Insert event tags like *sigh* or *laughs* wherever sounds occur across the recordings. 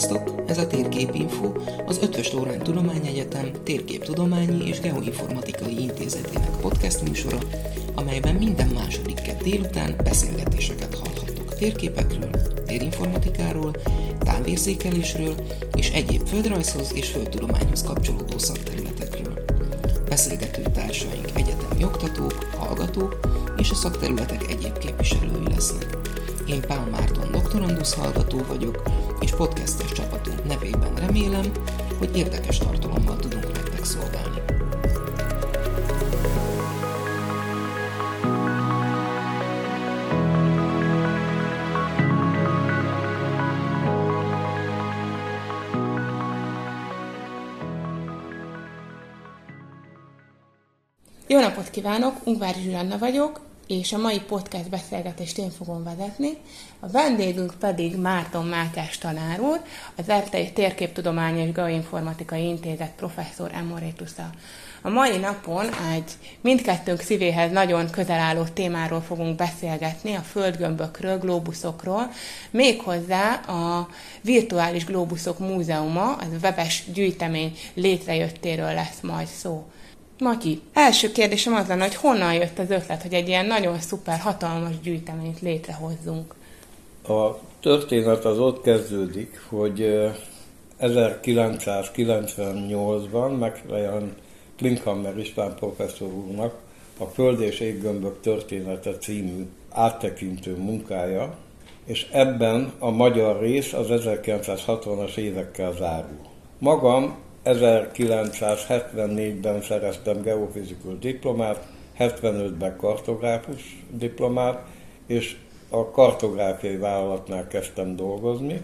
Sziasztok! Ez a Térképinfo, az Ötvös Lórán Tudományegyetem Térképtudományi és Geoinformatikai Intézetének podcast műsora, amelyben minden második kett délután beszélgetéseket hallhattok térképekről, térinformatikáról, távérzékelésről és egyéb földrajzhoz és földtudományhoz kapcsolódó szakterületekről. Beszélgető társaink egyetemi oktatók, hallgatók és a szakterületek egyéb képviselői lesznek. Én Pál Márton doktorandusz hallgató vagyok, és podcastes csapatunk nevében remélem, hogy érdekes tartalommal tudunk nektek szolgálni. Jó napot kívánok, Ungvári Zsuzsanna vagyok, és a mai podcast beszélgetést én fogom vezetni. A vendégünk pedig Márton Mátyás tanár úr, az Ertei Térképtudomány és Geoinformatikai Intézet professzor emeritusza. A mai napon egy mindkettőnk szívéhez nagyon közel álló témáról fogunk beszélgetni, a földgömbökről, glóbuszokról, méghozzá a Virtuális Glóbuszok Múzeuma, az webes gyűjtemény létrejöttéről lesz majd szó. Matyi, első kérdésem az lenne, hogy honnan jött az ötlet, hogy egy ilyen nagyon szuper, hatalmas gyűjteményt létrehozzunk? A történet az ott kezdődik, hogy 1998-ban megjelent Klinkhammer István professzor úrnak a Föld és Éggömbök története című áttekintő munkája, és ebben a magyar rész az 1960-as évekkel zárul. Magam 1974-ben szereztem geofizikus diplomát, 75-ben kartográfus diplomát, és a kartográfiai vállalatnál kezdtem dolgozni,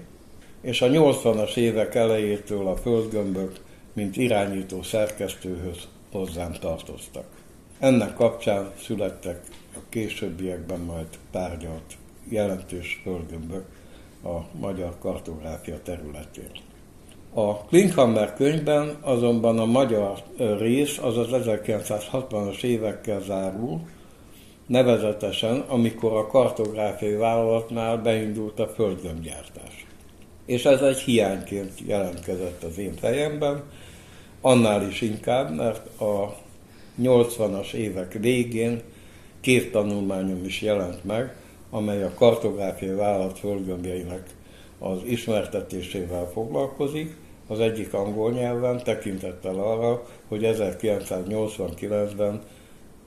és a 80-as évek elejétől a földgömbök, mint irányító szerkesztőhöz hozzám tartoztak. Ennek kapcsán születtek a későbbiekben majd tárgyalt jelentős földgömbök a magyar kartográfia területén. A Klinkhammer könyvben azonban a magyar rész az az 1960-as évekkel zárul, nevezetesen, amikor a kartográfiai vállalatnál beindult a földgömbgyártás. És ez egy hiányként jelentkezett az én fejemben, annál is inkább, mert a 80-as évek végén két tanulmányom is jelent meg, amely a kartográfiai vállalat földgömbjeinek az ismertetésével foglalkozik, az egyik angol nyelven, tekintettel arra, hogy 1989-ben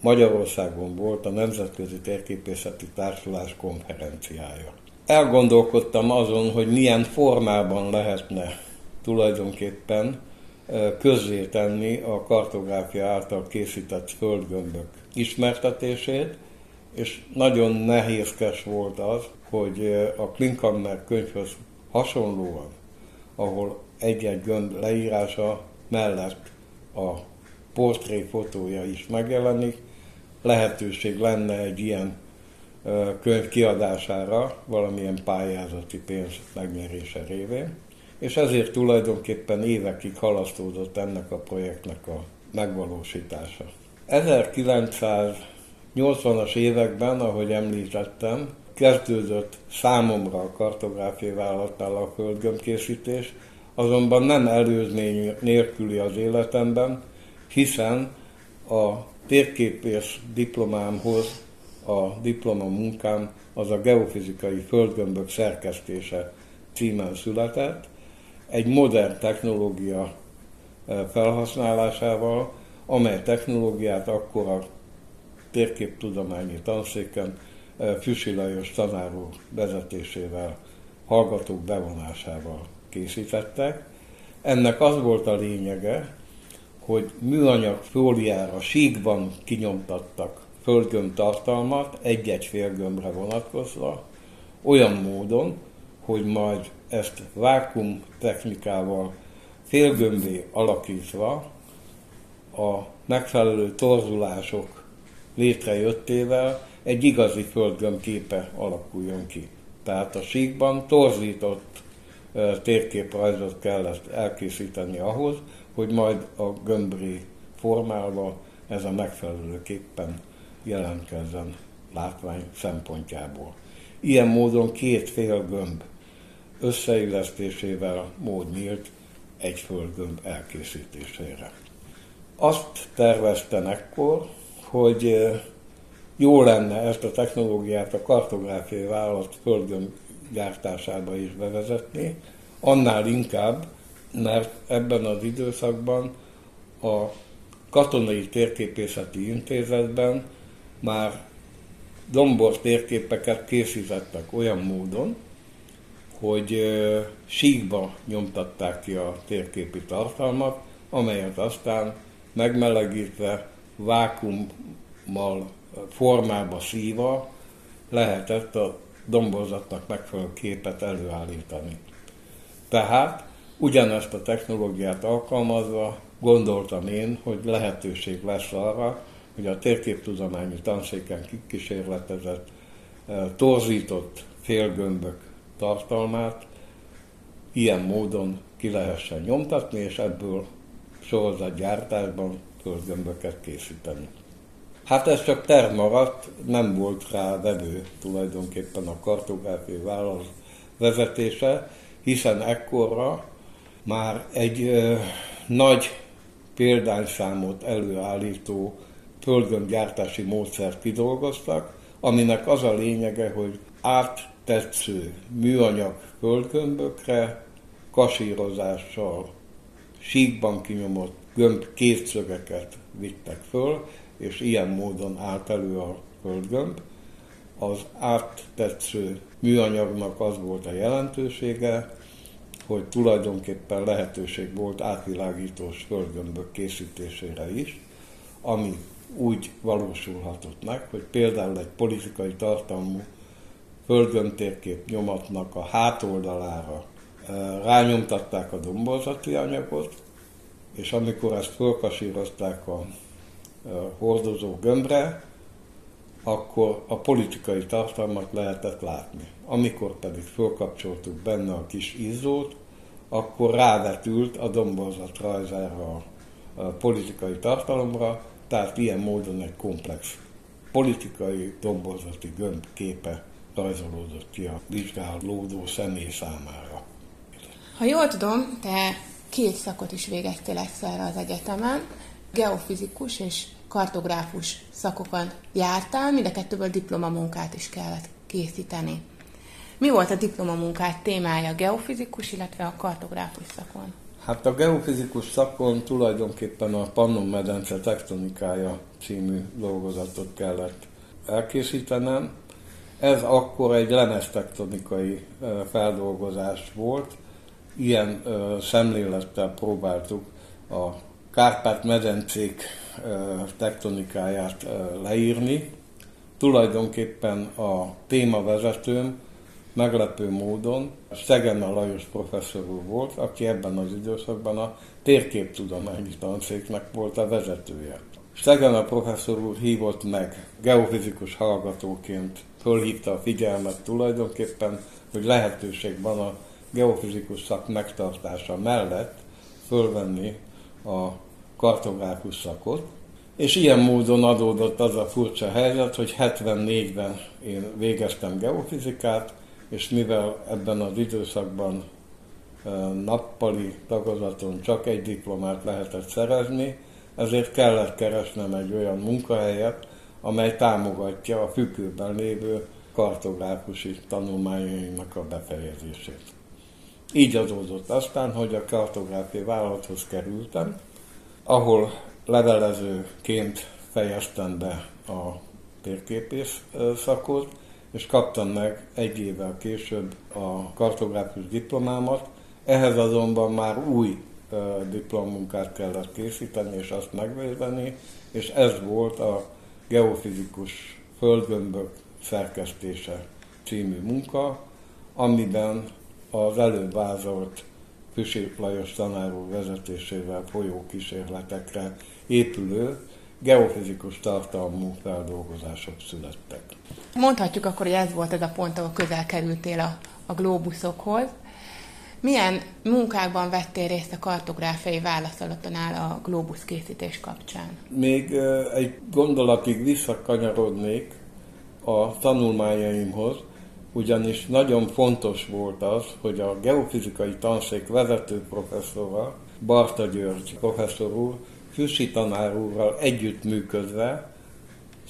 Magyarországon volt a Nemzetközi Térképészeti Társulás konferenciája. Elgondolkodtam azon, hogy milyen formában lehetne tulajdonképpen közzétenni a kartográfia által készített földgömbök ismertetését, és nagyon nehézkes volt az, hogy a Klinkhammer könyvhöz hasonlóan, ahol egy-egy gömb leírása mellett a portré fotója is megjelenik. Lehetőség lenne egy ilyen könyv kiadására valamilyen pályázati pénz megnyerése révén, és ezért tulajdonképpen évekig halasztódott ennek a projektnek a megvalósítása. 1980-as években, ahogy említettem, kezdődött számomra a kartográfiai vállalatnál a földgömbkészítés, azonban nem előzmény nélküli az életemben, hiszen a térképész diplomámhoz a diploma munkám az a geofizikai földgömbök szerkesztése címen született, egy modern technológia e, felhasználásával, amely technológiát akkor a térképtudományi tanszéken e, Füsi Lajos tanáró vezetésével, hallgatók bevonásával készítettek. Ennek az volt a lényege, hogy műanyag fóliára síkban kinyomtattak földgömb tartalmat egy-egy félgömbre vonatkozva, olyan módon, hogy majd ezt vákum technikával félgömbé alakítva a megfelelő torzulások létrejöttével egy igazi földgömb képe alakuljon ki. Tehát a síkban torzított térképrajzot kellett elkészíteni ahhoz, hogy majd a gömbré formálva ez a megfelelőképpen jelentkezzen látvány szempontjából. Ilyen módon két fél gömb összeillesztésével mód nyílt egy földgömb elkészítésére. Azt tervezten ekkor, hogy jó lenne ezt a technológiát a kartográfiai vállalat földgömb gyártásába is bevezetni, annál inkább, mert ebben az időszakban a Katonai Térképészeti Intézetben már dombor térképeket készítettek olyan módon, hogy síkba nyomtatták ki a térképi tartalmat, amelyet aztán megmelegítve, vákummal formába szíva lehetett a domborzatnak megfelelő képet előállítani. Tehát ugyanezt a technológiát alkalmazva gondoltam én, hogy lehetőség lesz arra, hogy a térképtudományi tanszéken kikísérletezett torzított félgömbök tartalmát ilyen módon ki lehessen nyomtatni, és ebből sorozatgyártásban földgömböket készíteni. Hát ez csak terv maradt, nem volt rá vevő tulajdonképpen a kartográfiai vállalat vezetése, hiszen ekkorra már egy ö, nagy példányszámot előállító földgömbgyártási módszert kidolgoztak, aminek az a lényege, hogy áttetsző műanyag földgömbökre kasírozással síkban kinyomott gömb kétszögeket vittek föl, és ilyen módon állt elő a földgömb. Az áttetsző műanyagnak az volt a jelentősége, hogy tulajdonképpen lehetőség volt átvilágítós földgömbök készítésére is, ami úgy valósulhatott meg, hogy például egy politikai tartalmú földgömbtérkép nyomatnak a hátoldalára eh, rányomtatták a domborzati anyagot, és amikor ezt fölkasírozták a hordozó gömbre, akkor a politikai tartalmat lehetett látni. Amikor pedig fölkapcsoltuk benne a kis izzót, akkor rávetült a domborzat rajzára a politikai tartalomra, tehát ilyen módon egy komplex politikai domborzati gömb képe rajzolódott ki a vizsgálódó személy számára. Ha jól tudom, te két szakot is végeztél egyszerre az egyetemen, geofizikus és kartográfus szakokon jártál, mind a kettőből diplomamunkát is kellett készíteni. Mi volt a diplomamunkát témája, geofizikus, illetve a kartográfus szakon? Hát a geofizikus szakon tulajdonképpen a Pannon medence tektonikája című dolgozatot kellett elkészítenem. Ez akkor egy lemeztektonikai feldolgozás volt. Ilyen szemlélettel próbáltuk a Kárpát-medencék tektonikáját leírni. Tulajdonképpen a témavezetőm meglepő módon Szegenne Lajos professzor volt, aki ebben az időszakban a térképtudományi tanszéknek volt a vezetője. Szegenne professzor úr hívott meg geofizikus hallgatóként, fölhívta a figyelmet tulajdonképpen, hogy lehetőség van a geofizikus szak megtartása mellett fölvenni a kartográfus szakot, és ilyen módon adódott az a furcsa helyzet, hogy 74-ben én végeztem geofizikát, és mivel ebben az időszakban nappali tagozaton csak egy diplomát lehetett szerezni, ezért kellett keresnem egy olyan munkahelyet, amely támogatja a függőben lévő kartográfusi tanulmányaimnak a befejezését. Így adódott aztán, hogy a kartográfiai vállalathoz kerültem, ahol levelezőként fejeztem be a térképész szakot, és kaptam meg egy évvel később a kartográfus diplomámat. Ehhez azonban már új diplomunkát kellett készíteni, és azt megvédeni, és ez volt a geofizikus földgömbök szerkesztése című munka, amiben az előbb vázolt Füsi Lajos tanáró vezetésével folyó kísérletekre épülő geofizikus tartalmú feldolgozások születtek. Mondhatjuk akkor, hogy ez volt ez a pont, ahol közel kerültél a, a glóbuszokhoz. Milyen munkákban vettél részt a kartográfiai válaszolatonál a glóbusz készítés kapcsán? Még egy gondolatig visszakanyarodnék a tanulmányaimhoz, ugyanis nagyon fontos volt az, hogy a geofizikai tanszék vezető professzora, Barta György professzor úr, Füssi tanár úrral együttműködve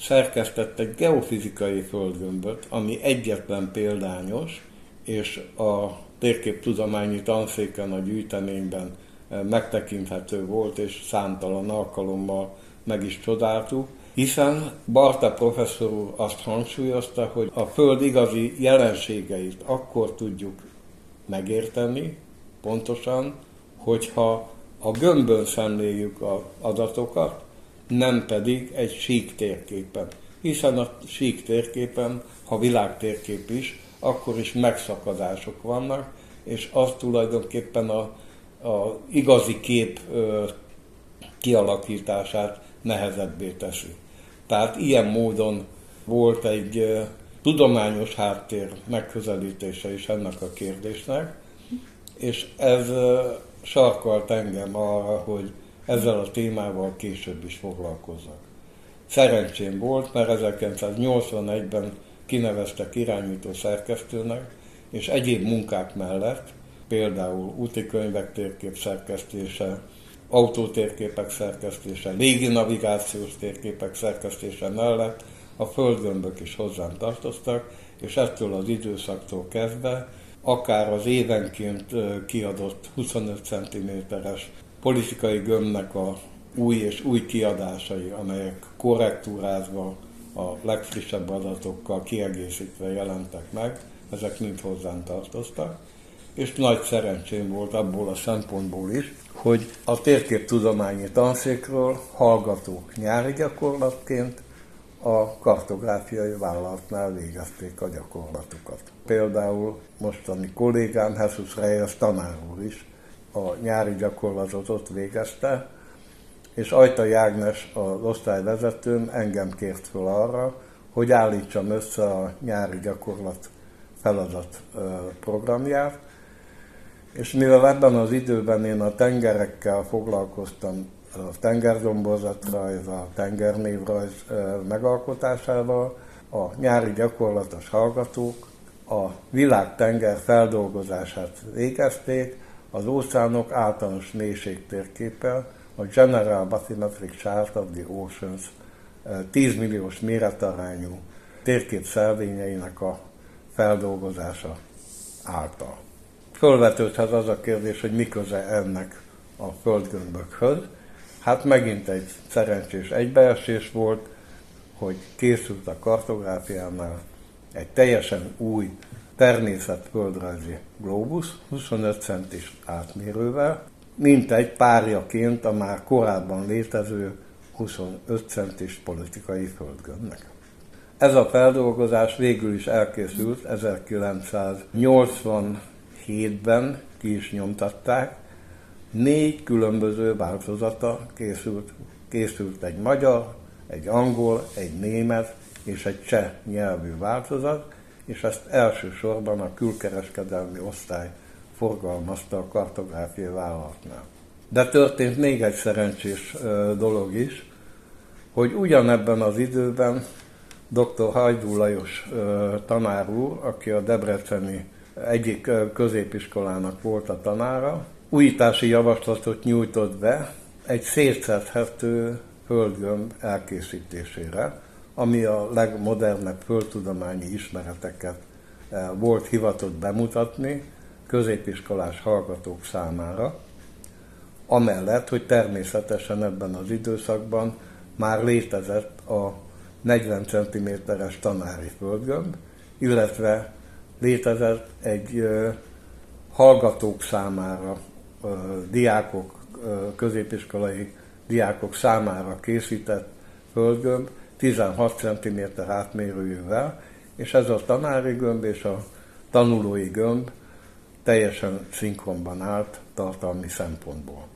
szerkesztett egy geofizikai földgömböt, ami egyetlen példányos, és a térképtudományi tanszéken a gyűjteményben eh, megtekinthető volt, és számtalan alkalommal meg is csodáltuk, hiszen Barta professzor úr azt hangsúlyozta, hogy a Föld igazi jelenségeit akkor tudjuk megérteni pontosan, hogyha a gömbön szemléljük az adatokat, nem pedig egy sík térképen. Hiszen a sík térképen, ha világtérkép is, akkor is megszakadások vannak, és az tulajdonképpen a, a igazi kép ö, kialakítását nehezebbé teszi. Tehát ilyen módon volt egy tudományos háttér megközelítése is ennek a kérdésnek, és ez sarkalt engem arra, hogy ezzel a témával később is foglalkozzak. Szerencsém volt, mert 1981-ben kineveztek irányító szerkesztőnek, és egyéb munkák mellett, például úti könyvek térkép szerkesztése, autótérképek szerkesztése, légi navigációs térképek szerkesztése mellett a földgömbök is hozzám tartoztak, és ettől az időszaktól kezdve akár az évenként kiadott 25 cm-es politikai gömbnek a új és új kiadásai, amelyek korrektúrázva a legfrissebb adatokkal kiegészítve jelentek meg, ezek mind hozzám tartoztak, és nagy szerencsém volt abból a szempontból is, hogy a térképtudományi tanszékről hallgatók nyári gyakorlatként a kartográfiai vállalatnál végezték a gyakorlatukat. Például mostani kollégám, Jesus Reyes tanár úr is a nyári gyakorlatot ott végezte, és Ajta Jágnes, az osztályvezetőm engem kért fel arra, hogy állítsam össze a nyári gyakorlat feladat programját, és mivel ebben az időben én a tengerekkel foglalkoztam, a tengerdomborzatrajz, a tengernévrajz megalkotásával, a nyári gyakorlatos hallgatók a világtenger feldolgozását végezték, az óceánok általános mélységtérképpel, a General Bathymetric Chart of the Oceans 10 milliós méretarányú térkép szelvényeinek a feldolgozása által. Fölvetődhet az a kérdés, hogy mi köze ennek a földgömbökhöz. Hát megint egy szerencsés egybeesés volt, hogy készült a kartográfiánál egy teljesen új természetföldrajzi globus, 25 centis átmérővel, mint egy párjaként a már korábban létező 25 centis politikai földgömbnek. Ez a feldolgozás végül is elkészült 1987-ben, ki is nyomtatták, négy különböző változata készült. Készült egy magyar, egy angol, egy német és egy cseh nyelvű változat, és ezt elsősorban a külkereskedelmi osztály forgalmazta a kartográfiai vállalatnál. De történt még egy szerencsés dolog is, hogy ugyanebben az időben dr. Hajdú Lajos tanár úr, aki a Debreceni egyik középiskolának volt a tanára, újítási javaslatot nyújtott be egy szétszedhető földgömb elkészítésére, ami a legmodernebb földtudományi ismereteket volt hivatott bemutatni, középiskolás hallgatók számára, amellett, hogy természetesen ebben az időszakban már létezett a 40 cm-es tanári földgömb, illetve létezett egy hallgatók számára, diákok, középiskolai diákok számára készített földgömb 16 cm átmérőjével, és ez a tanári gömb és a tanulói gömb teljesen szinkronban állt tartalmi szempontból.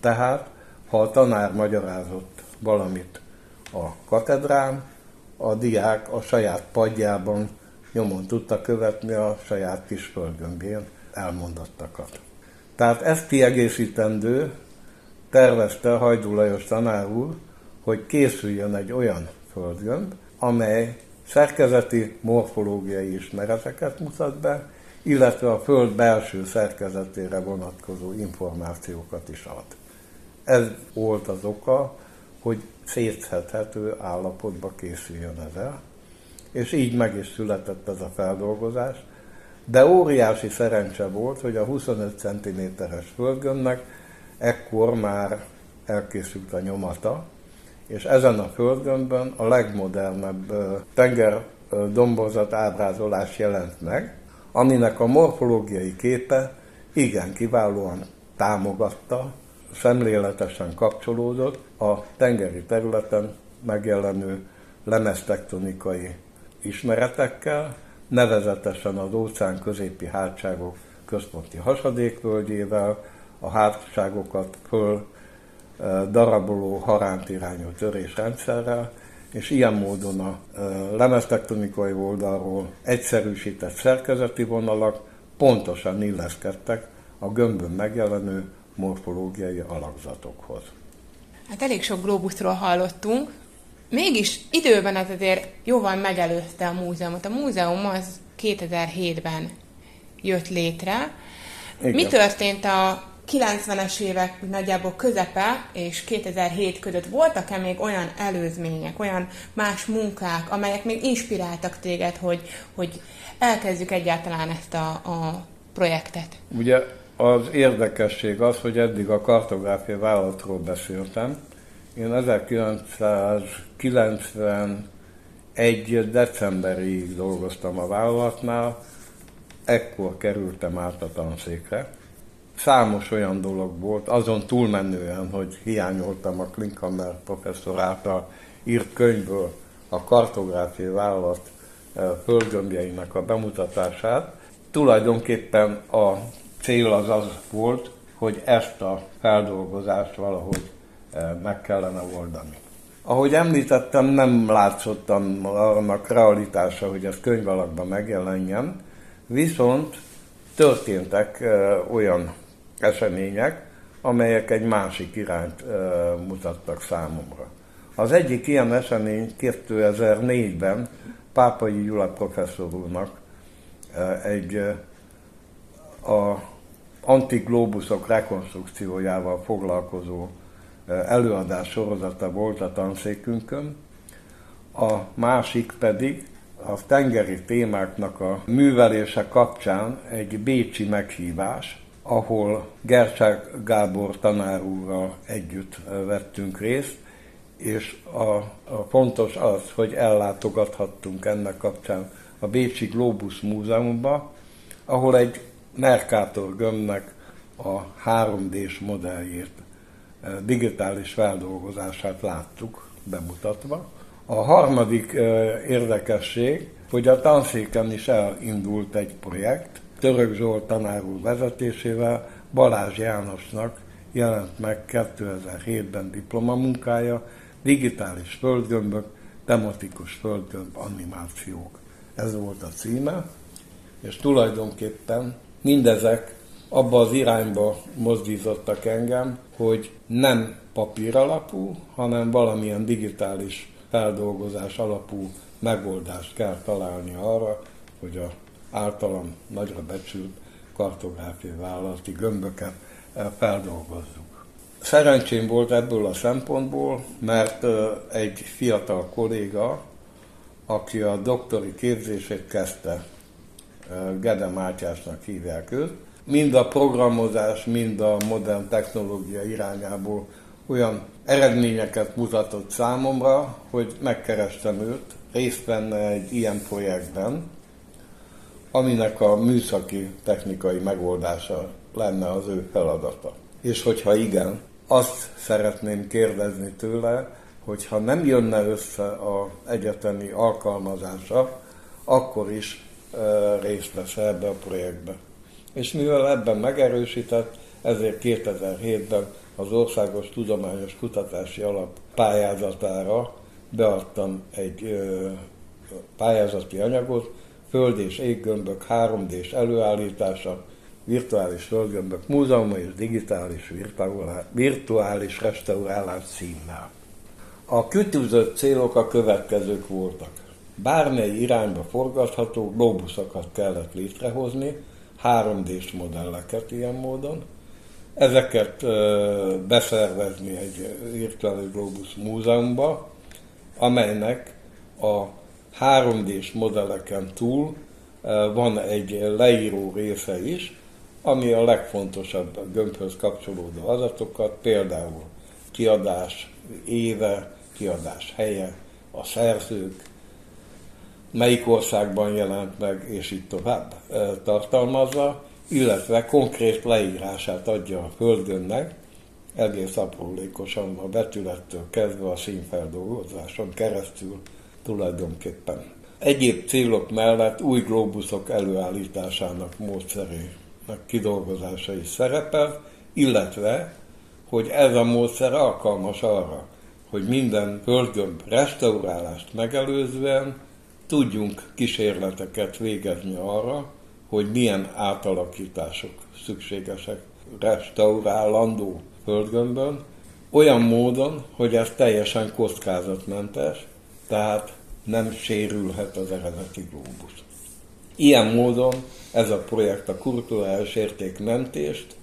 Tehát, ha a tanár magyarázott valamit a katedrán, a diák a saját padjában nyomon tudta követni a saját kis földgömbjén elmondottakat. Tehát ezt kiegészítendő tervezte Hajdú Lajos tanár úr, hogy készüljön egy olyan földgömb, amely szerkezeti, morfológiai ismereteket mutat be, illetve a Föld belső szerkezetére vonatkozó információkat is ad. Ez volt az oka, hogy szétszedhető állapotba készüljön ez el, és így meg is született ez a feldolgozás. De óriási szerencse volt, hogy a 25 cm-es földgömbnek ekkor már elkészült a nyomata, és ezen a földgömbön a legmodernebb tenger domborzat ábrázolás jelent meg, aminek a morfológiai képe igen kiválóan támogatta, szemléletesen kapcsolódott a tengeri területen megjelenő lemeztektonikai ismeretekkel, nevezetesen az óceán középi hátságok központi hasadékvölgyével, a hátságokat föl daraboló haránt irányú törésrendszerrel, és ilyen módon a lemeztektonikai oldalról egyszerűsített szerkezeti vonalak pontosan illeszkedtek a gömbön megjelenő morfológiai alakzatokhoz. Hát elég sok globusról hallottunk, mégis időben ez azért jóval megelőzte a múzeumot. A múzeum az 2007-ben jött létre. Igen. Mi történt a 90-es évek nagyjából közepe és 2007 között voltak-e még olyan előzmények, olyan más munkák, amelyek még inspiráltak téged, hogy, hogy elkezdjük egyáltalán ezt a, a projektet? Ugye az érdekesség az, hogy eddig a kartográfia vállalatról beszéltem. Én 1991. decemberig dolgoztam a vállalatnál, ekkor kerültem át a tanszékre számos olyan dolog volt, azon túlmenően, hogy hiányoltam a Klinkhammer professzor által írt könyvből a kartográfiai vállalat eh, földgömbjeinek a bemutatását. Tulajdonképpen a cél az az volt, hogy ezt a feldolgozást valahogy meg kellene oldani. Ahogy említettem, nem látszottam annak realitása, hogy ez könyv alakban megjelenjen, viszont történtek olyan események, amelyek egy másik irányt mutattak számomra. Az egyik ilyen esemény 2004-ben Pápai Gyula professzor úrnak egy a antiglóbuszok rekonstrukciójával foglalkozó előadás sorozata volt a tanszékünkön, a másik pedig a tengeri témáknak a művelése kapcsán egy bécsi meghívás, ahol Gercsák Gábor tanárúrral együtt vettünk részt, és a, a fontos az, hogy ellátogathattunk ennek kapcsán a Bécsi Globus Múzeumba, ahol egy Mercator gömbnek a 3D-s modelljét, digitális feldolgozását láttuk bemutatva. A harmadik érdekesség, hogy a tanszéken is elindult egy projekt, Török Zsolt tanár úr vezetésével Balázs Jánosnak jelent meg 2007-ben diplomamunkája, digitális földgömbök, tematikus földgömb animációk. Ez volt a címe, és tulajdonképpen mindezek abba az irányba mozdítottak engem, hogy nem papír alapú, hanem valamilyen digitális feldolgozás alapú megoldást kell találni arra, hogy a általam nagyra becsült kartográfiai vállalati gömböket eh, feldolgozzuk. Szerencsém volt ebből a szempontból, mert eh, egy fiatal kolléga, aki a doktori képzését kezdte, eh, Gede Mátyásnak hívják őt, mind a programozás, mind a modern technológia irányából olyan eredményeket mutatott számomra, hogy megkerestem őt, részt venne egy ilyen projektben, aminek a műszaki technikai megoldása lenne az ő feladata. És hogyha igen, azt szeretném kérdezni tőle, hogy ha nem jönne össze az egyetemi alkalmazása, akkor is részt vesz ebbe a projektbe. És mivel ebben megerősített, ezért 2007-ben az Országos Tudományos Kutatási Alap pályázatára beadtam egy ö, pályázati anyagot, föld és éggömbök 3D-s előállítása, virtuális földgömbök múzeuma és digitális virtuális restaurálás címmel. A kütűzött célok a következők voltak. bármely irányba forgatható globuszokat kellett létrehozni, 3D-s modelleket ilyen módon, ezeket beszervezni egy virtuális globus múzeumba, amelynek a 3D-s modelleken túl van egy leíró része is, ami a legfontosabb gömbhöz kapcsolódó adatokat, például kiadás éve, kiadás helye, a szerzők, melyik országban jelent meg, és így tovább tartalmazza, illetve konkrét leírását adja a földgönnek, egész aprólékosan a betülettől kezdve a színfeldolgozáson keresztül tulajdonképpen. Egyéb célok mellett új globuszok előállításának módszerének kidolgozása is szerepel, illetve, hogy ez a módszer alkalmas arra, hogy minden földgömb restaurálást megelőzően tudjunk kísérleteket végezni arra, hogy milyen átalakítások szükségesek restaurálandó földgömbön, olyan módon, hogy ez teljesen kockázatmentes, tehát nem sérülhet az eredeti glóbusz. Ilyen módon ez a projekt a kulturális értékmentést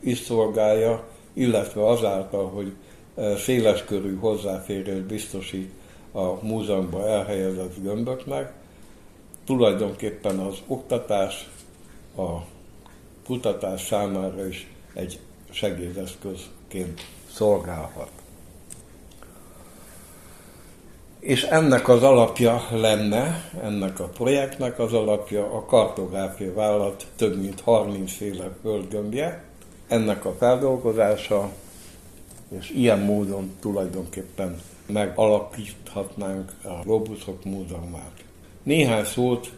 is szolgálja, illetve azáltal, hogy e, széleskörű hozzáférést biztosít a múzeumban elhelyezett gömböknek, tulajdonképpen az oktatás, a kutatás számára is egy segédeszközként szolgálhat. És ennek az alapja lenne, ennek a projektnek az alapja a kartográfia vállalat több mint 30 féle földgömbje, ennek a feldolgozása, és ilyen módon tulajdonképpen megalapíthatnánk a Globuszok Múzeumát. Néhány szót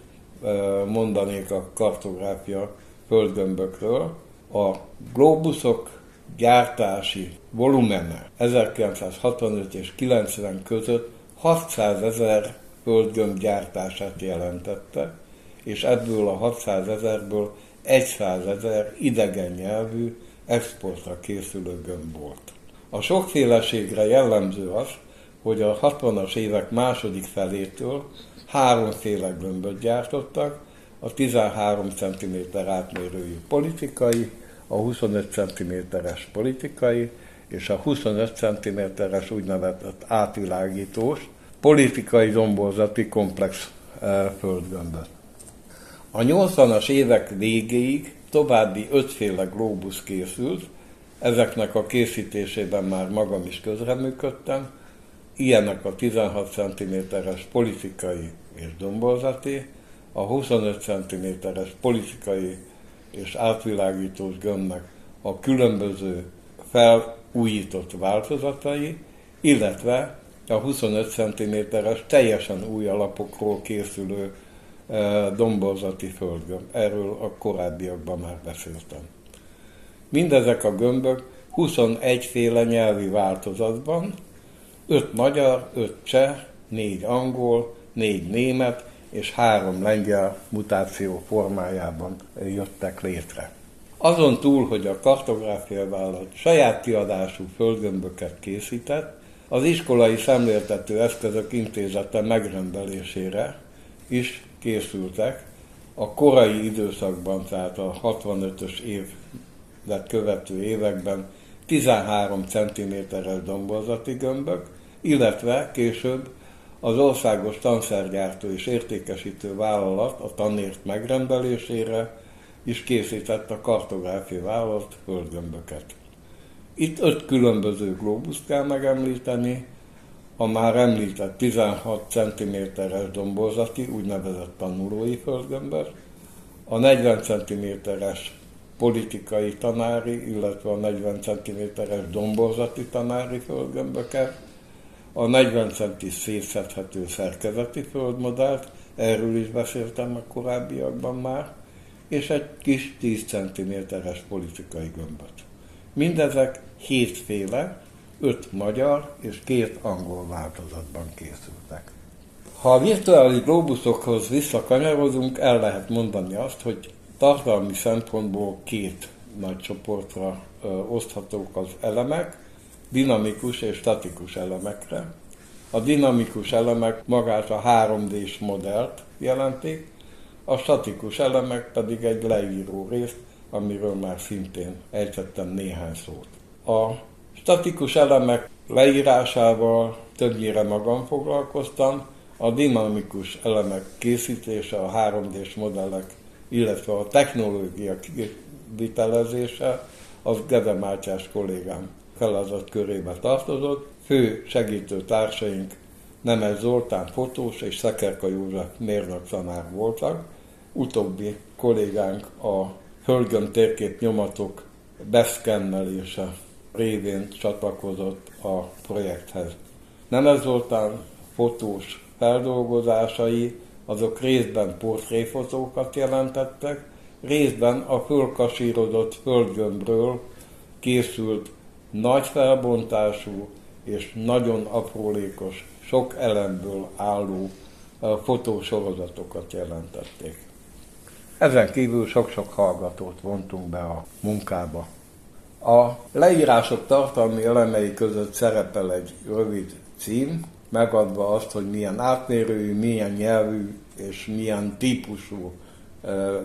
mondanék a kartográfia földgömbökről. A globuszok gyártási volumene 1965 és 90 között 600 ezer földgömb gyártását jelentette, és ebből a 600 ezerből 100 ezer idegen nyelvű exportra készülő gömb volt. A sokféleségre jellemző az, hogy a 60-as évek második felétől háromféle gömböt gyártottak, a 13 cm átmérőjű politikai, a 25 cm-es politikai és a 25 cm-es úgynevezett átvilágítós politikai domborzati komplex eh, földgömböt. A 80-as évek végéig további ötféle glóbusz készült, ezeknek a készítésében már magam is közreműködtem, ilyenek a 16 cm-es politikai és domborzati, a 25 cm-es politikai és átvilágítós gömbnek a különböző felújított változatai, illetve a 25 cm-es teljesen új alapokról készülő e, domborzati földgömb. Erről a korábbiakban már beszéltem. Mindezek a gömbök 21 féle nyelvi változatban, 5 magyar, 5 cseh, 4 angol, 4 német és 3 lengyel mutáció formájában jöttek létre. Azon túl, hogy a kartográfia vállalat saját kiadású földgömböket készített, az iskolai szemléltető eszközök intézete megrendelésére is készültek a korai időszakban, tehát a 65-ös évet követő években 13 cm-es domborzati gömbök, illetve később az országos tanszergyártó és értékesítő vállalat a tanért megrendelésére is készített a kartográfia vállalat földgömböket. Itt öt különböző globuszt kell megemlíteni, a már említett 16 cm-es domborzati, úgynevezett tanulói földgömböt, a 40 cm-es politikai tanári, illetve a 40 cm-es domborzati tanári földgömböket, a 40 cm szétszedhető szerkezeti földmodellt, erről is beszéltem a korábbiakban már, és egy kis 10 cm-es politikai gömböt. Mindezek hétféle, öt magyar és két angol változatban készültek. Ha a virtuális globuszokhoz visszakanyarozunk, el lehet mondani azt, hogy tartalmi szempontból két nagy csoportra oszthatók az elemek, dinamikus és statikus elemekre. A dinamikus elemek magát a 3D-s modellt jelentik, a statikus elemek pedig egy leíró részt, amiről már szintén ejtettem néhány szót. A statikus elemek leírásával többnyire magam foglalkoztam, a dinamikus elemek készítése, a 3D-s modellek, illetve a technológia kivitelezése, az Gede Mátyás kollégám feladat körébe tartozott. Fő segítő társaink Nemes Zoltán fotós és Szekerka József mérnök tanár voltak. Utóbbi kollégánk a földgömb térkép nyomatok beszkennelése révén csatlakozott a projekthez. Nemes Zoltán fotós feldolgozásai azok részben portréfotókat jelentettek, részben a fölkasírozott földgömbről készült nagy felbontású és nagyon aprólékos, sok elemből álló fotósorozatokat jelentették. Ezen kívül sok-sok hallgatót vontunk be a munkába. A leírások tartalmi elemei között szerepel egy rövid cím, megadva azt, hogy milyen átmérőjű, milyen nyelvű és milyen típusú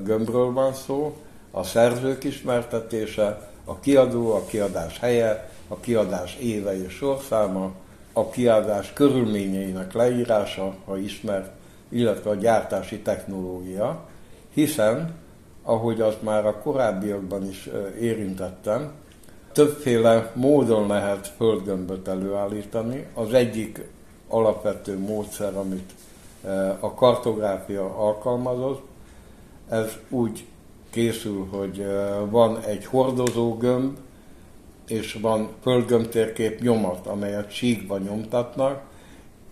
gömbről van szó, a szerzők ismertetése, a kiadó, a kiadás helye, a kiadás éve és sorszáma, a kiadás körülményeinek leírása, ha ismert, illetve a gyártási technológia, hiszen, ahogy azt már a korábbiakban is érintettem, többféle módon lehet földgömböt előállítani. Az egyik alapvető módszer, amit a kartográfia alkalmazott, ez úgy készül, hogy van egy hordozó gömb, és van földgömbtérkép nyomat, amelyet síkba nyomtatnak,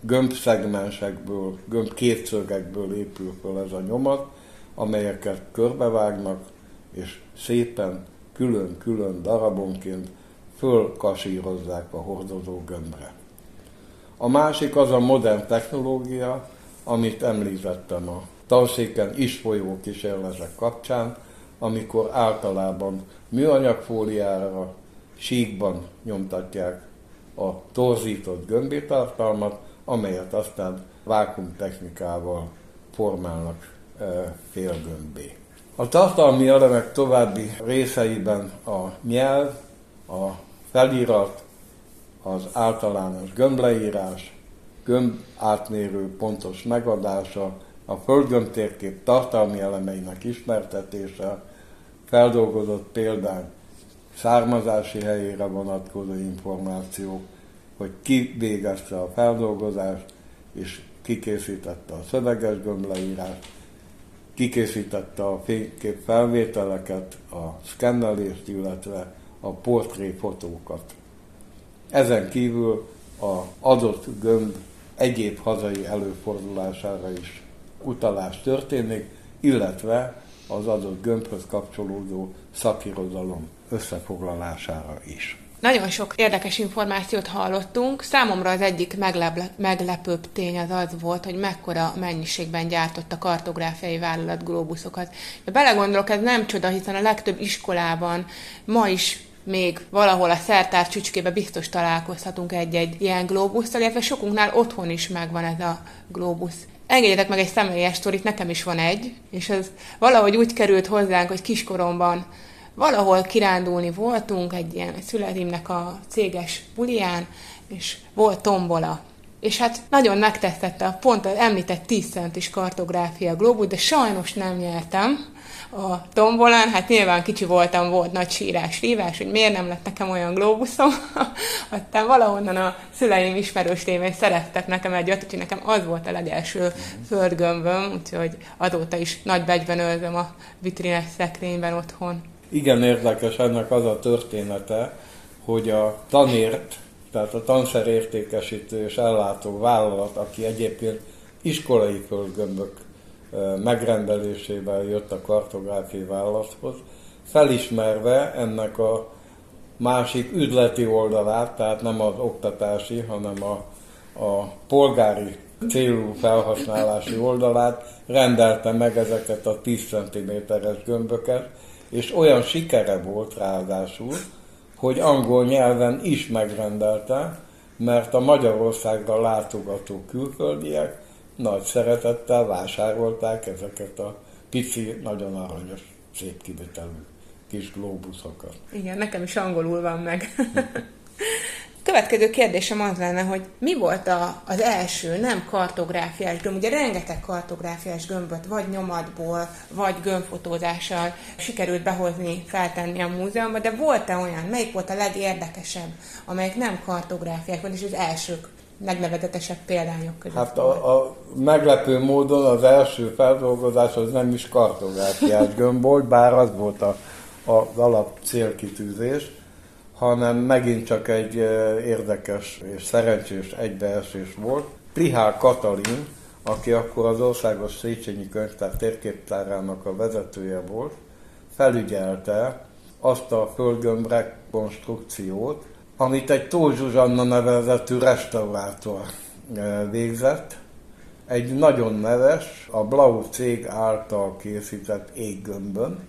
gömbszegmensekből, gömb kétszögekből épül fel ez a nyomat, amelyeket körbevágnak, és szépen külön-külön darabonként fölkasírozzák a hordozó gömbre. A másik az a modern technológia, amit említettem a tanszéken is folyó kísérletek kapcsán, amikor általában műanyagfóliára, síkban nyomtatják a torzított gömbétartalmat, amelyet aztán vákumtechnikával formálnak e, félgömbé. A tartalmi elemek további részeiben a nyelv, a felirat, az általános gömbleírás, gömb átmérő pontos megadása, a földgömbtérkép tartalmi elemeinek ismertetése, feldolgozott példány származási helyére vonatkozó információ, hogy ki végezte a feldolgozást, és kikészítette a szöveges gömbleírást, kikészítette a fénykép felvételeket, a szkennelést, illetve a portréfotókat. Ezen kívül a adott gömb egyéb hazai előfordulására is utalás történik, illetve az adott gömbhöz kapcsolódó szakirodalom összefoglalására is. Nagyon sok érdekes információt hallottunk. Számomra az egyik meglep- meglepőbb tény az az volt, hogy mekkora mennyiségben gyártott a kartográfiai vállalat globuszokat. De belegondolok, ez nem csoda, hiszen a legtöbb iskolában ma is még valahol a szertár csücskébe biztos találkozhatunk egy-egy ilyen glóbusszal, illetve sokunknál otthon is megvan ez a glóbusz. Engedjetek meg egy személyes sztorit, nekem is van egy, és ez valahogy úgy került hozzánk, hogy kiskoromban valahol kirándulni voltunk egy ilyen születimnek a céges bulián, és volt tombola. És hát nagyon megtesztette a pont az említett 10 centis kartográfia globus, de sajnos nem nyertem a tombolán. Hát nyilván kicsi voltam, volt nagy sírás, rívás, hogy miért nem lett nekem olyan glóbuszom. *laughs* Aztán valahonnan a szüleim ismerős lévén szerettek nekem egy úgyhogy nekem az volt a legelső földgömböm, úgyhogy azóta is nagy begyben őrzöm a vitrines szekrényben otthon. Igen érdekes ennek az a története, hogy a tanért, tehát a tanszerértékesítő és ellátó vállalat, aki egyébként iskolai földgömbök megrendelésével jött a kartográfiai vállalathoz, felismerve ennek a másik üzleti oldalát, tehát nem az oktatási, hanem a, a polgári célú felhasználási oldalát, rendelte meg ezeket a 10 cm-es gömböket, és olyan sikere volt ráadásul, hogy angol nyelven is megrendelte, mert a Magyarországra látogató külföldiek nagy szeretettel vásárolták ezeket a pici, nagyon aranyos, szép kivitelű kis globuszokat. Igen, nekem is angolul van meg. *laughs* Következő kérdésem az lenne, hogy mi volt a, az első nem kartográfiás gömb? Ugye rengeteg kartográfiás gömböt vagy nyomatból, vagy gömbfotózással sikerült behozni, feltenni a múzeumban, de volt-e olyan, melyik volt a legérdekesebb, amelyik nem kartográfiák volt, és az elsők legnevezetesebb példányok között Hát a, a meglepő módon az első feldolgozás az nem is kartográfiás *laughs* gömb volt, bár az volt a, az alap célkitűzés, hanem megint csak egy érdekes és szerencsés egybeesés volt. Prihál Katalin, aki akkor az Országos Széchenyi Könyvtár térképtárának a vezetője volt, felügyelte azt a földgömb rekonstrukciót, amit egy Tóth Zsuzsanna nevezetű restaurátor végzett. Egy nagyon neves, a Blau cég által készített éggömbön.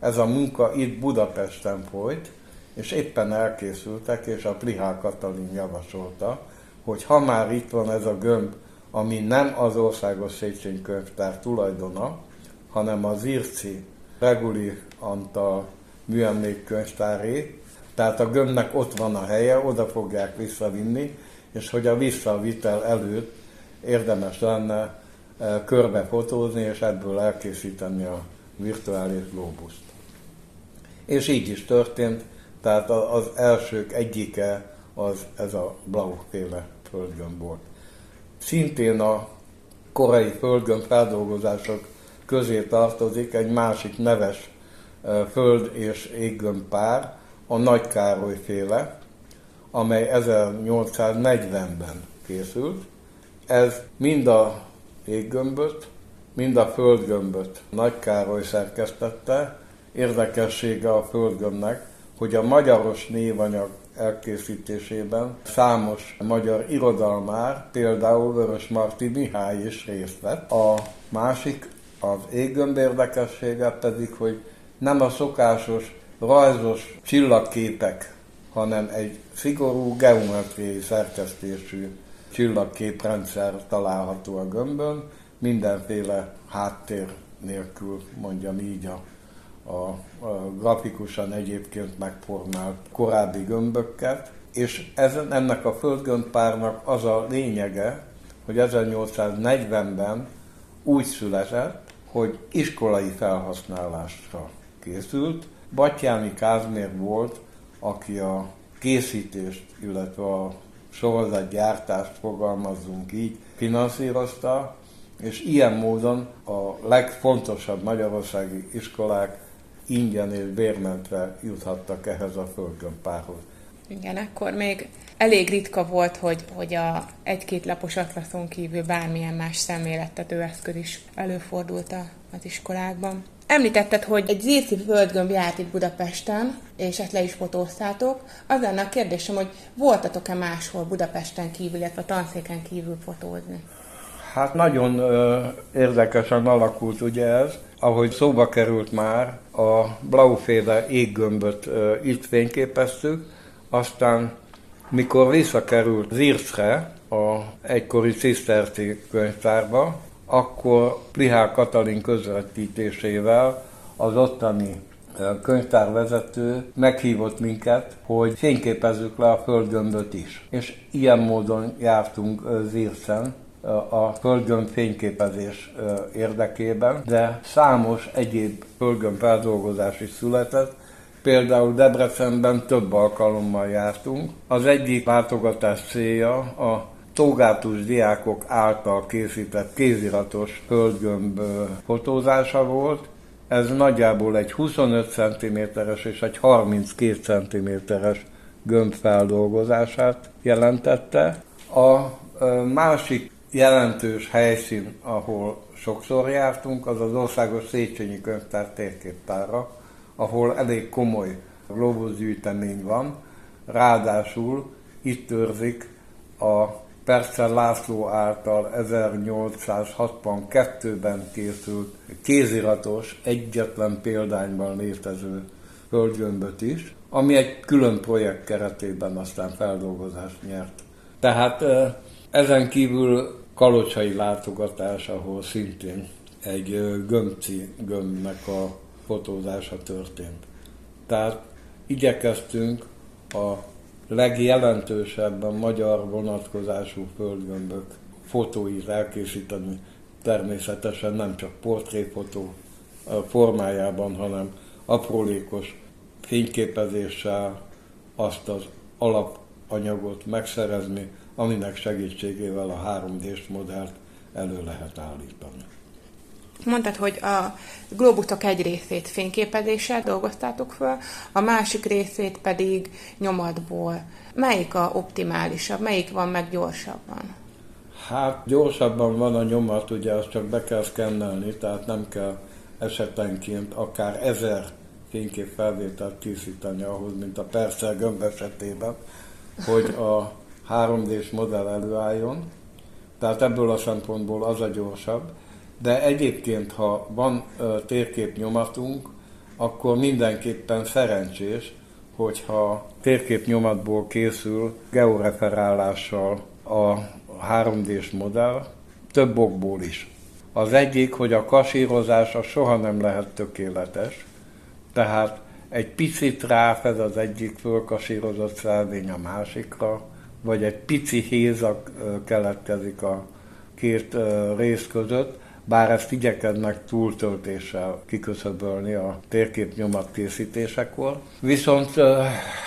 Ez a munka itt Budapesten folyt, és éppen elkészültek, és a Plihál Katalin javasolta, hogy ha már itt van ez a gömb, ami nem az Országos Széchenyi Könyvtár tulajdona, hanem az Irci Reguli Antal műemlékkönyvtáré, tehát a gömbnek ott van a helye, oda fogják visszavinni, és hogy a visszavitel előtt érdemes lenne eh, körbefotózni, és ebből elkészíteni a virtuális globuszt. És így is történt, tehát az elsők egyike az ez a Blau-féle földgömb volt. Szintén a korai földgömb feldolgozások közé tartozik egy másik neves föld és éggömb pár, a Nagy Károly féle, amely 1840-ben készült. Ez mind a éggömböt, mind a földgömböt Nagy Károly szerkesztette. Érdekessége a földgömbnek, hogy a magyaros névanyag elkészítésében számos magyar irodalmár, például Vörös Marti Mihály is részt vett. A másik, az éggömb érdekessége pedig, hogy nem a szokásos rajzos csillagképek, hanem egy szigorú geometriai szerkesztésű csillagképrendszer található a gömbön, mindenféle háttér nélkül, mondjam így a a, a grafikusan egyébként megformált korábbi gömböket, és ezen, ennek a földgömbpárnak az a lényege, hogy 1840-ben úgy született, hogy iskolai felhasználásra készült. Batyáni Kázmér volt, aki a készítést, illetve a sorozatgyártást fogalmazzunk így, finanszírozta, és ilyen módon a legfontosabb magyarországi iskolák ingyen és bérmentve juthattak ehhez a földgömbpárhoz. Igen, akkor még elég ritka volt, hogy, hogy a egy-két lapos atlaszon kívül bármilyen más szemlélettető eszköz is előfordult az iskolákban. Említetted, hogy egy zírci földgömb járt itt Budapesten, és ezt le is fotóztátok. Az lenne a kérdésem, hogy voltatok-e máshol Budapesten kívül, illetve tanszéken kívül fotózni? Hát nagyon ö, érdekesen alakult ugye ez. Ahogy szóba került már, a Blauféle éggömböt ö, itt fényképeztük, aztán mikor visszakerült Zircre, a egykori Ciszterci könyvtárba, akkor Plihár Katalin közvetítésével az ottani könyvtárvezető meghívott minket, hogy fényképezzük le a földgömböt is. És ilyen módon jártunk Zircen, a földgömb fényképezés érdekében, de számos egyéb földgömb feldolgozás is született, Például Debrecenben több alkalommal jártunk. Az egyik látogatás célja a tógátus diákok által készített kéziratos földgömb fotózása volt. Ez nagyjából egy 25 cm-es és egy 32 cm-es gömb feldolgozását jelentette. A másik jelentős helyszín, ahol sokszor jártunk, az az Országos Széchenyi Könyvtár térképtára, ahol elég komoly globusgyűjtemény van, ráadásul itt őrzik a Percer László által 1862-ben készült kéziratos, egyetlen példányban létező földgömböt is, ami egy külön projekt keretében aztán feldolgozást nyert Tehát ezen kívül kalocsai látogatás, ahol szintén egy gömbci gömbnek a fotózása történt. Tehát igyekeztünk a legjelentősebben magyar vonatkozású földgömbök fotóit elkészíteni, természetesen nem csak portréfotó formájában, hanem aprólékos fényképezéssel azt az alapanyagot megszerezni, aminek segítségével a 3D-s modellt elő lehet állítani. Mondtad, hogy a globusok egy részét fényképezéssel dolgoztátok föl, a másik részét pedig nyomatból. Melyik a optimálisabb, melyik van meg gyorsabban? Hát gyorsabban van a nyomat, ugye azt csak be kell szkennelni, tehát nem kell esetenként akár ezer fényképfelvételt készíteni ahhoz, mint a Perszel gömb esetében, hogy a 3D-s modell előálljon. Tehát ebből a szempontból az a gyorsabb. De egyébként, ha van térképnyomatunk, akkor mindenképpen szerencsés, hogyha térképnyomatból készül georeferálással a 3D-s modell, több okból is. Az egyik, hogy a kasírozása soha nem lehet tökéletes, tehát egy picit ráfed az egyik fölkasírozott szelvény a másikra, vagy egy pici hézak keletkezik a két rész között, bár ezt igyekeznek túltöltéssel kiköszöbölni a térkép nyomat készítésekor. Viszont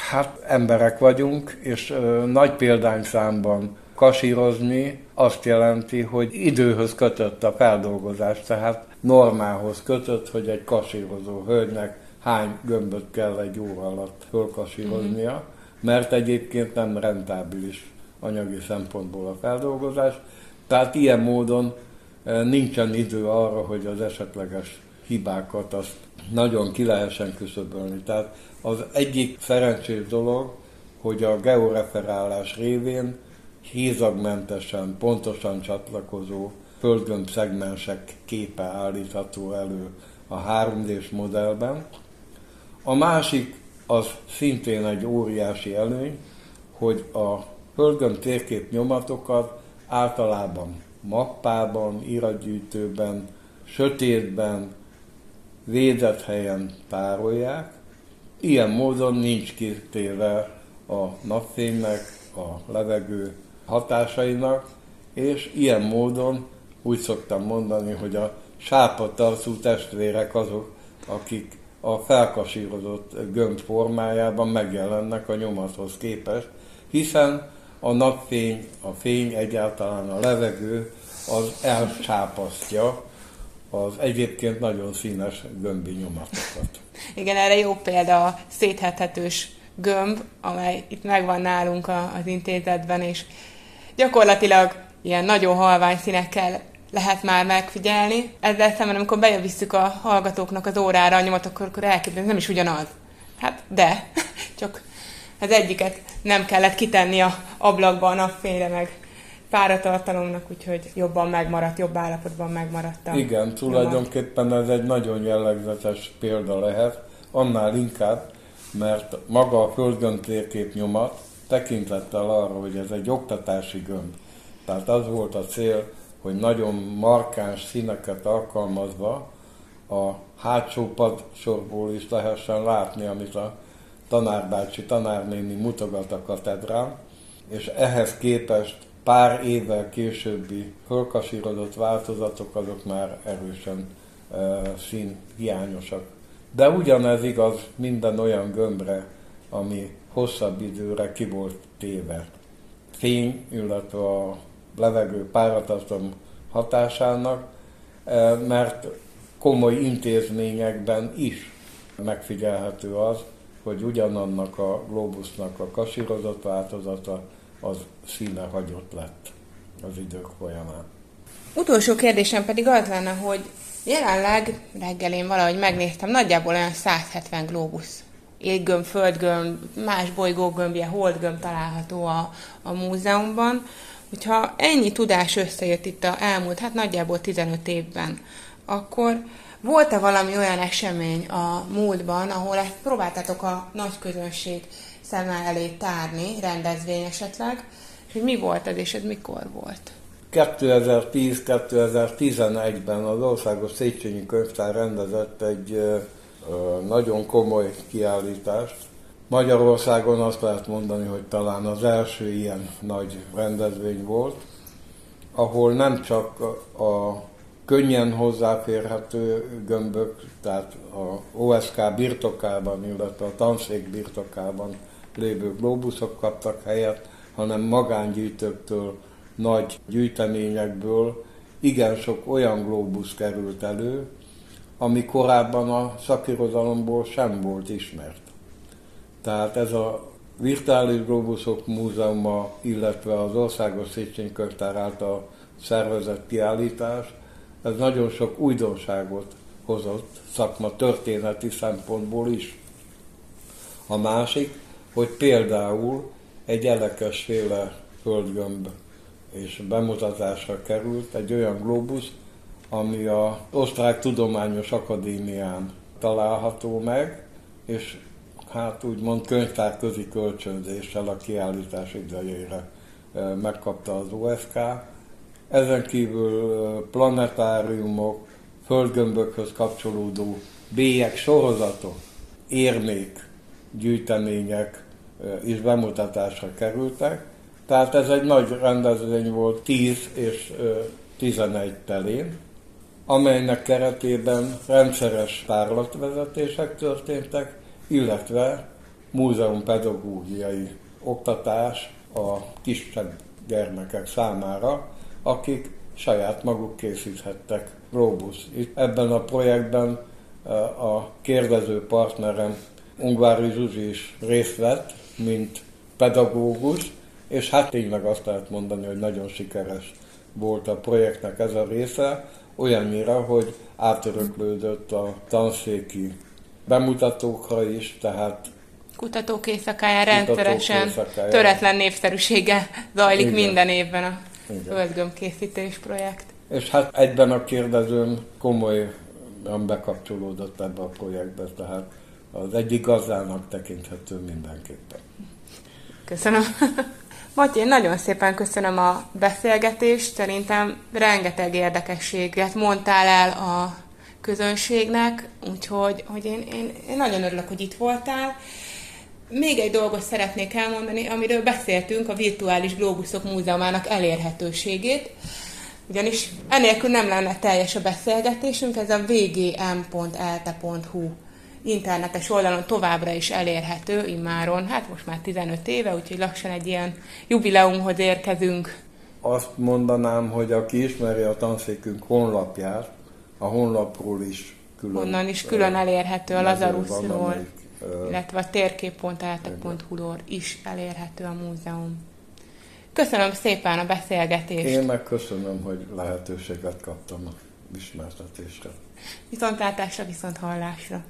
hát emberek vagyunk, és nagy példányszámban kasírozni azt jelenti, hogy időhöz kötött a feldolgozás, tehát normához kötött, hogy egy kasírozó hölgynek hány gömböt kell egy óra alatt fölkasíroznia, mm-hmm. mert egyébként nem rentábilis anyagi szempontból a feldolgozás. Tehát ilyen módon nincsen idő arra, hogy az esetleges hibákat azt nagyon ki lehessen küszöbölni. Tehát az egyik szerencsés dolog, hogy a georeferálás révén hízagmentesen, pontosan csatlakozó földgömb szegmensek képe állítható elő a 3D-s modellben, a másik az szintén egy óriási előny, hogy a földgömb térkép nyomatokat általában mappában, iratgyűjtőben, sötétben, védett helyen tárolják. Ilyen módon nincs kitéve a napfénynek, a levegő hatásainak, és ilyen módon úgy szoktam mondani, hogy a sápatarcú testvérek azok, akik a felkasírozott gömb formájában megjelennek a nyomathoz képest, hiszen a napfény, a fény, egyáltalán a levegő az elcsápasztja az egyébként nagyon színes gömbi nyomatokat. Igen, erre jó példa a széthethetős gömb, amely itt megvan nálunk az intézetben, és gyakorlatilag ilyen nagyon halvány színekkel lehet már megfigyelni. Ezzel szemben, amikor bejövisszük a hallgatóknak az órára a nyomatokat, akkor elképzelni, nem is ugyanaz. Hát de, *laughs* csak az egyiket nem kellett kitenni a ablakba a napfényre, meg páratartalomnak, úgyhogy jobban megmaradt, jobb állapotban megmaradt. A Igen, tulajdonképpen ez egy nagyon jellegzetes példa lehet, annál inkább, mert maga a földgömb térkép nyomat tekintettel arra, hogy ez egy oktatási gömb. Tehát az volt a cél, hogy nagyon markáns színeket alkalmazva a hátsó padsorból is lehessen látni, amit a tanárbácsi, tanárnéni mutogat a katedrán, és ehhez képest pár évvel későbbi fölkasírodott változatok azok már erősen e, színhiányosak. De ugyanez igaz minden olyan gömbre, ami hosszabb időre ki volt téve. Fény, illetve a levegő páratartom hatásának, e, mert komoly intézményekben is megfigyelhető az, hogy ugyanannak a globusnak a kasírozott változata az színe hagyott lett az idők folyamán. Utolsó kérdésem pedig az lenne, hogy jelenleg reggel én valahogy megnéztem, nagyjából olyan 170 globusz éggömb, földgömb, más bolygógömbje, holdgömb található a, a múzeumban. Hogyha ennyi tudás összejött itt a elmúlt, hát nagyjából 15 évben, akkor volt-e valami olyan esemény a múltban, ahol ezt próbáltátok a nagy közönség szemmel elé tárni, rendezvény esetleg, És hogy mi volt ez, és ez mikor volt? 2010-2011-ben az Országos Széchenyi Könyvtár rendezett egy nagyon komoly kiállítást. Magyarországon azt lehet mondani, hogy talán az első ilyen nagy rendezvény volt, ahol nem csak a könnyen hozzáférhető gömbök, tehát a OSK birtokában, illetve a tanszék birtokában lévő globuszok kaptak helyet, hanem magángyűjtőktől, nagy gyűjteményekből igen sok olyan glóbusz került elő, ami korábban a szakirodalomból sem volt ismert. Tehát ez a Virtuális Globuszok Múzeuma, illetve az Országos Széchenyi Könyvtár által szervezett kiállítás, ez nagyon sok újdonságot hozott szakma történeti szempontból is. A másik, hogy például egy elekesféle földgömb és bemutatásra került egy olyan globusz, ami a Osztrák Tudományos Akadémián található meg, és hát úgymond könyvtárközi kölcsönzéssel a kiállítás idejére megkapta az OSK. Ezen kívül planetáriumok, földgömbökhöz kapcsolódó bélyek sorozatok, érmék, gyűjtemények is bemutatásra kerültek. Tehát ez egy nagy rendezvény volt 10 és 11 telén, amelynek keretében rendszeres tárlatvezetések történtek, illetve múzeum pedagógiai oktatás a kisebb gyermekek számára, akik saját maguk készíthettek Globus. Itt ebben a projektben a kérdező partnerem Ungvári Zsuzsi is részt vett, mint pedagógus, és hát tényleg azt lehet mondani, hogy nagyon sikeres volt a projektnek ez a része, olyannyira, hogy átöröklődött a tanszéki bemutatókra is, tehát Kutatók éjszakáján rendszeresen töretlen népszerűsége zajlik Igen. minden évben a földgömbkészítés projekt. És hát egyben a kérdezőm komolyan bekapcsolódott ebbe a projektbe, tehát az egyik gazdának tekinthető mindenképpen. Köszönöm. *laughs* Matyi, nagyon szépen köszönöm a beszélgetést. Szerintem rengeteg érdekességet mondtál el a közönségnek, úgyhogy hogy én, én, én nagyon örülök, hogy itt voltál. Még egy dolgot szeretnék elmondani, amiről beszéltünk, a Virtuális Globuszok Múzeumának elérhetőségét. Ugyanis enélkül nem lenne teljes a beszélgetésünk, ez a vgm.elte.hu internetes oldalon továbbra is elérhető immáron, hát most már 15 éve, úgyhogy lassan egy ilyen jubileumhoz érkezünk. Azt mondanám, hogy aki ismeri a tanszékünk honlapját, a honlapról is külön. Onnan is külön elérhető a Lazarusról, illetve a térkép.elte.hu-ról is elérhető a múzeum. Köszönöm szépen a beszélgetést. Én meg köszönöm, hogy lehetőséget kaptam a ismertetésre. Viszontlátásra, viszont hallásra.